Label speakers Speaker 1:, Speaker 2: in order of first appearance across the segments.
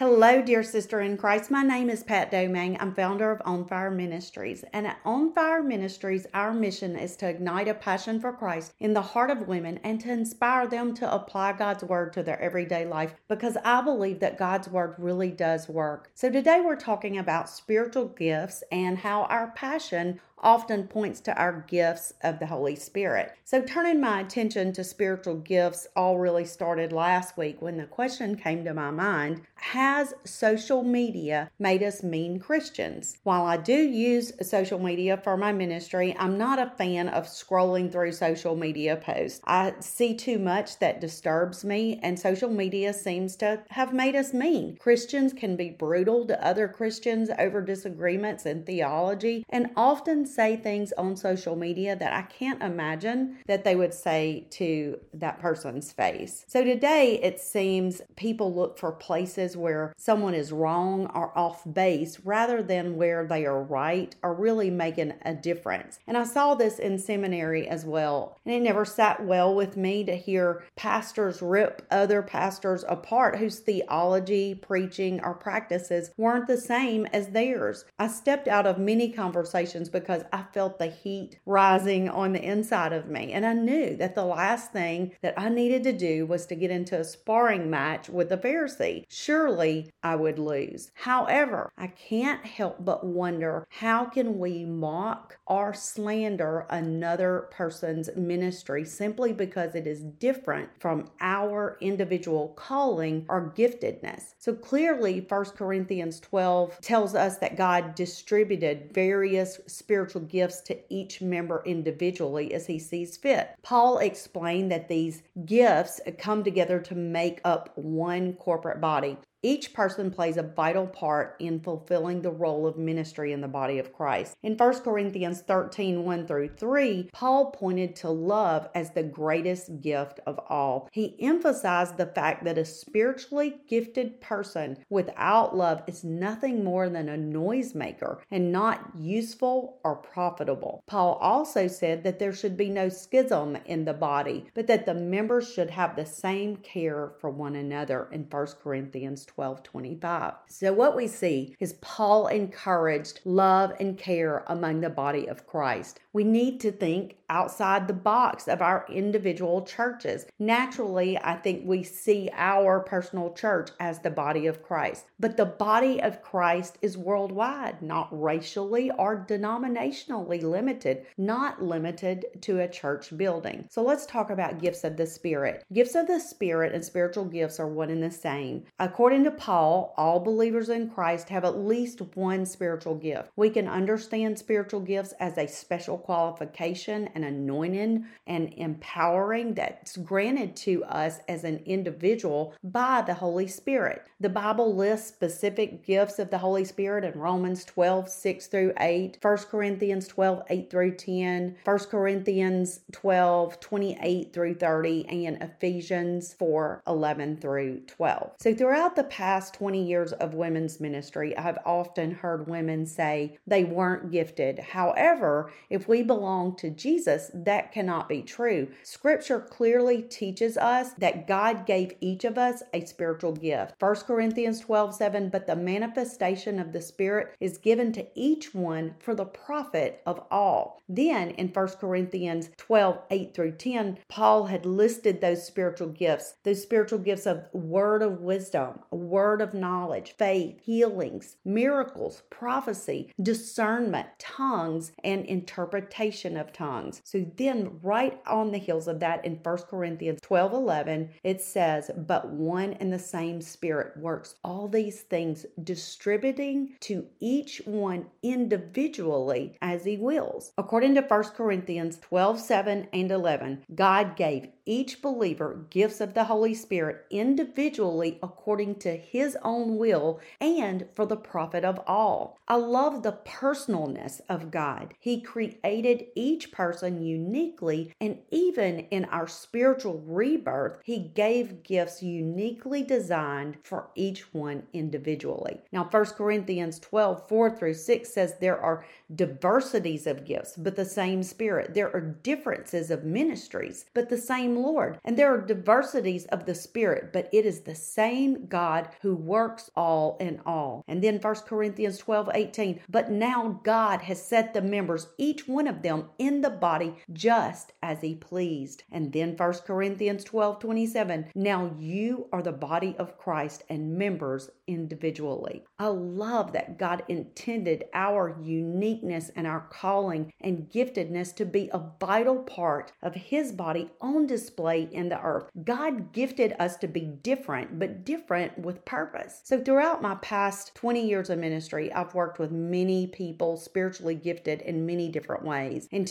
Speaker 1: Hello, dear sister in Christ. My name is Pat Domang. I'm founder of On Fire Ministries. And at On Fire Ministries, our mission is to ignite a passion for Christ in the heart of women and to inspire them to apply God's word to their everyday life because I believe that God's word really does work. So today we're talking about spiritual gifts and how our passion often points to our gifts of the Holy Spirit. So, turning my attention to spiritual gifts all really started last week when the question came to my mind Has social media made us mean Christians? While I do use social media for my ministry, I'm not a fan of scrolling through social media posts. I see too much that disturbs me, and social media seems to have made us mean. Christians can be brutal to other Christians over disagreements in theology and often say things on social media that I can't imagine that they would say to that person's face. So today it seems people look for places where someone is wrong or off base rather than where they are right or really making a difference. And I saw this in seminary as well. And it never sat well with me to hear pastors rip other pastors apart whose theology, preaching, or practices weren't the same as theirs. I stepped out of many conversations because because I felt the heat rising on the inside of me. And I knew that the last thing that I needed to do was to get into a sparring match with the Pharisee. Surely I would lose. However, I can't help but wonder how can we mock or slander another person's ministry simply because it is different from our individual calling or giftedness. So clearly 1 Corinthians 12 tells us that God distributed various spiritual spiritual gifts to each member individually as he sees fit. Paul explained that these gifts come together to make up one corporate body. Each person plays a vital part in fulfilling the role of ministry in the body of Christ. In 1 Corinthians 13 1 through 3, Paul pointed to love as the greatest gift of all. He emphasized the fact that a spiritually gifted person without love is nothing more than a noisemaker and not useful or profitable. Paul also said that there should be no schism in the body, but that the members should have the same care for one another in 1 Corinthians 12 25. So, what we see is Paul encouraged love and care among the body of Christ. We need to think outside the box of our individual churches. Naturally, I think we see our personal church as the body of Christ, but the body of Christ is worldwide, not racially or denominationally limited, not limited to a church building. So let's talk about gifts of the Spirit. Gifts of the Spirit and spiritual gifts are one and the same. According to Paul, all believers in Christ have at least one spiritual gift. We can understand spiritual gifts as a special qualification and anointing and empowering that's granted to us as an individual by the Holy Spirit. The Bible lists specific gifts of the Holy Spirit in Romans 12 6 through 8, 1 Corinthians 12 8 through 10, 1 Corinthians 12 28 through 30, and Ephesians 4 11 through 12. So, throughout the past 20 years of women's ministry, I've often heard women say they weren't gifted. However, if we belong to Jesus, that cannot be true. Scripture clearly teaches us that God gave each of us a spiritual gift. 1 Corinthians 12 7, but the manifestation of the Spirit is given to each one for the profit of all. Then in 1 Corinthians 12 8 through 10, Paul had listed those spiritual gifts, those spiritual gifts of word of wisdom, word of knowledge, faith, healings, miracles, prophecy, discernment, tongues, and interpretation of tongues. So then, right on the heels of that, in 1 Corinthians 12 11, it says, But one and the same Spirit works all these things, distributing to each one individually as he wills. According to 1 Corinthians 12 7 and 11, God gave each believer gifts of the Holy Spirit individually according to his own will and for the profit of all. I love the personalness of God. He created each person person uniquely, and even in our spiritual rebirth, He gave gifts uniquely designed for each one individually. Now, 1 Corinthians 12 4 through 6 says there are diversities of gifts, but the same Spirit. There are differences of ministries, but the same Lord. And there are diversities of the Spirit, but it is the same God who works all in all. And then 1 Corinthians 12 18, but now God has set the members, each one of them, in the body just as He pleased. And then 1 Corinthians 12 27, now you are the body of Christ and members individually. I love that God intended our uniqueness and our calling and giftedness to be a vital part of His body on display in the earth. God gifted us to be different, but different with purpose. So, throughout my past 20 years of ministry, I've worked with many people spiritually gifted in many different ways. In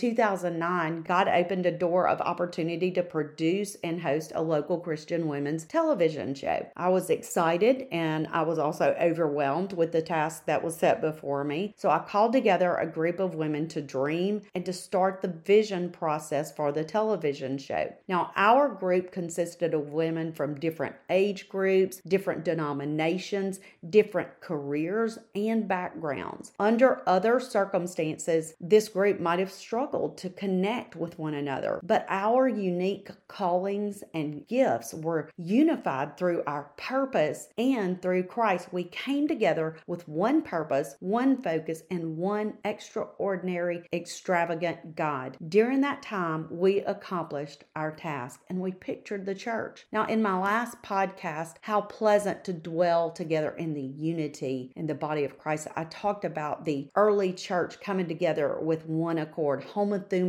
Speaker 1: 2009, God opened a door of opportunity to produce and host a local Christian women's television show. I was excited and I was also overwhelmed with the task that was set before me. So I called together a group of women to dream and to start the vision process for the television show. Now, our group consisted of women from different age groups, different denominations, different careers, and backgrounds. Under other circumstances, this group might have struggled to connect with one another, but our unique callings and gifts were unified through our purpose and through Christ. We came together with one purpose, one focus, and one extraordinary, extravagant God. During that time, we accomplished our task and we pictured the church. Now, in my last podcast, How Pleasant to Dwell Together in the Unity in the Body of Christ, I talked about the early church coming together with one accord,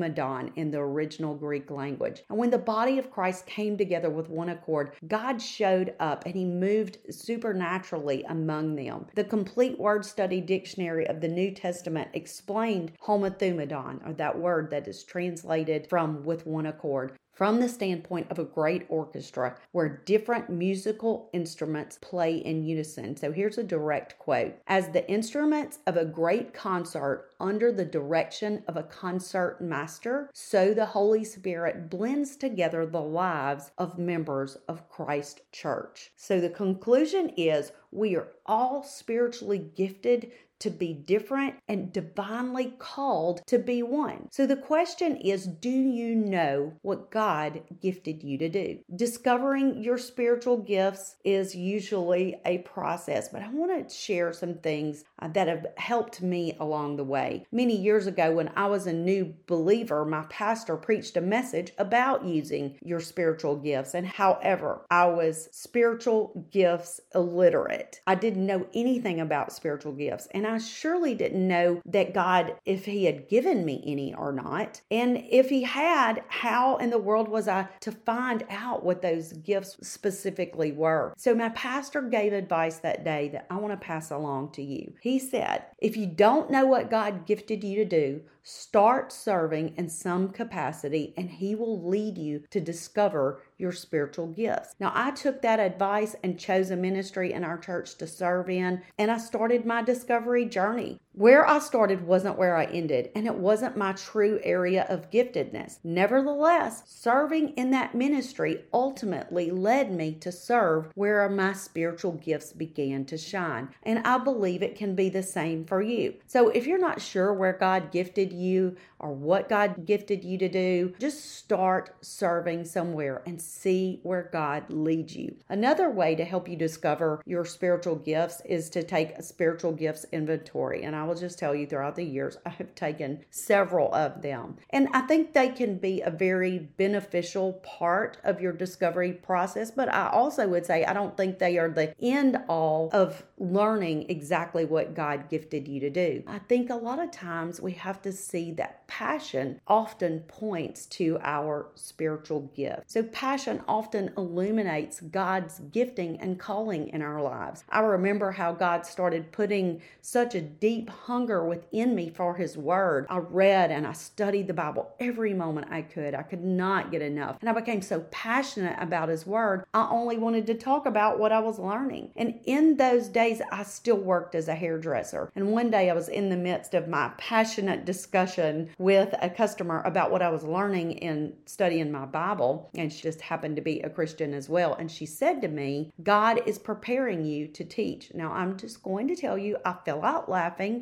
Speaker 1: homothumadon in the original Greek language. And when the body of Christ came together with one accord, God showed up and he moved supernaturally among them. The complete word study dictionary of the New Testament explained homothumadon, or that word that is translated from with one accord from the standpoint of a great orchestra where different musical instruments play in unison. So here's a direct quote As the instruments of a great concert under the direction of a concert master, so the Holy Spirit blends together the lives of members of Christ Church. So the conclusion is we are all spiritually gifted to be different and divinely called to be one. So the question is do you know what God gifted you to do? Discovering your spiritual gifts is usually a process, but I want to share some things uh, that have helped me along the way. Many years ago, when I was a new believer, my pastor preached a message about using your spiritual gifts. And however, I was spiritual gifts illiterate. I didn't know anything about spiritual gifts. And I surely didn't know that God, if He had given me any or not. And if He had, how in the world was I to find out what those gifts specifically were? So my pastor gave advice that day that I want to pass along to you. He said, if you don't know what God gifted you to do, Start serving in some capacity, and He will lead you to discover your spiritual gifts. Now, I took that advice and chose a ministry in our church to serve in, and I started my discovery journey. Where I started wasn't where I ended, and it wasn't my true area of giftedness. Nevertheless, serving in that ministry ultimately led me to serve where my spiritual gifts began to shine. And I believe it can be the same for you. So if you're not sure where God gifted you or what God gifted you to do, just start serving somewhere and see where God leads you. Another way to help you discover your spiritual gifts is to take a spiritual gifts inventory. And I will just tell you throughout the years, I have taken several of them. And I think they can be a very beneficial part of your discovery process. But I also would say I don't think they are the end all of learning exactly what God gifted you to do. I think a lot of times we have to see that passion often points to our spiritual gift. So, passion often illuminates God's gifting and calling in our lives. I remember how God started putting such a deep hunger within me for His Word. I read and I studied the Bible every moment I could. I could not get enough. And I became so passionate about His Word, I only wanted to talk about what I was learning. And in those days, I still worked as a hairdresser. And one day I was in the midst of my passionate discussion with a customer about what I was learning in studying my Bible. And she just happened to be a Christian as well. And she said to me, God is preparing you to teach. Now, I'm just going to tell you, I fell out laughing.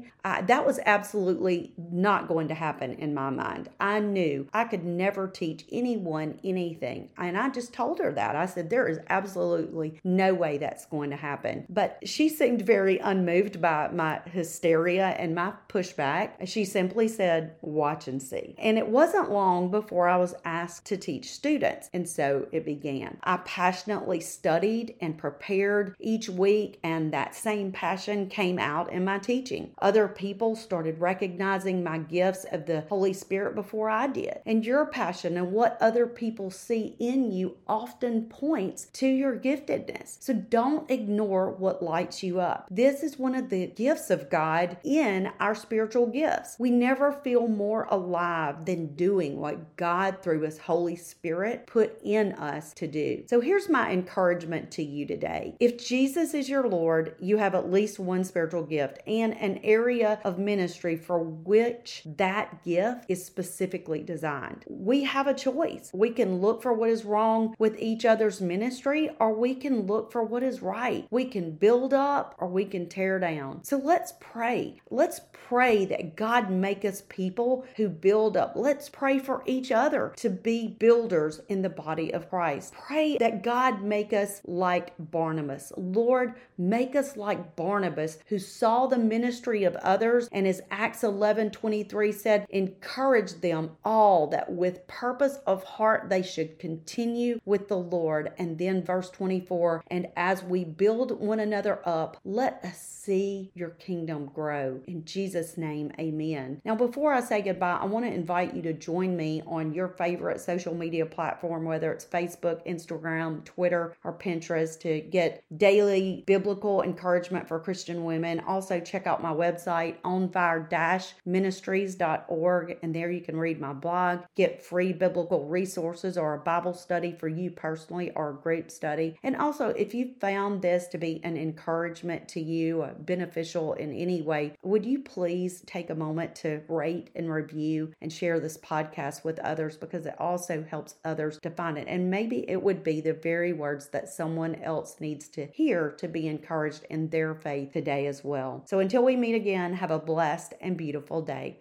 Speaker 1: That was absolutely not going to happen in my mind. I knew I could never teach anyone anything. And I just told her that. I said, There is absolutely no way that's going to happen. But she seemed very unmoved by my hysteria and my pushback. She simply said, Watch and see. And it wasn't long before I was asked to teach students. And so it began. I passionately studied and prepared each week, and that same passion came out in my teaching. Other people started recognizing my gifts of the Holy Spirit before I did. And your passion and what other people see in you often points to your giftedness. So don't ignore what lights you up. This is one of the gifts of God in our spiritual gifts. We never feel more alive than doing what God, through His Holy Spirit, put in us to do. So here's my encouragement to you today. If Jesus is your Lord, you have at least one spiritual gift and an area of ministry for which that gift is specifically designed. We have a choice. We can look for what is wrong with each other's ministry, or we can look for what is right. We can build up or we can tear down. So let's pray. Let's pray that God make us people who build up. Let's pray for each other to be builders in the body of Christ. Pray that God make us like Barnabas. Lord, make us like Barnabas who saw the ministry of others and as Acts 11 23 said, encourage them all that with purpose of heart they should continue with the Lord. And then verse 24, and as we build one another up, let us see your kingdom grow. In Jesus' name, amen. Now, before I say goodbye, I want to invite you to join me on your favorite social media platform, whether it's Facebook, Instagram, Twitter, or Pinterest, to get daily biblical encouragement for Christian women. Also, check out my website, onfire-ministries.org, and there you can read my blog, get free biblical resources or a Bible study for you personally or a group study. And also, if you found this to be an encouragement to you, uh, beneficial in any way, would you please take a moment to rate and review and share this podcast with others because it also helps others to find it. And maybe it would be the very words that someone else needs to hear to be encouraged in their faith today as well. So until we meet again, have a blessed and beautiful day.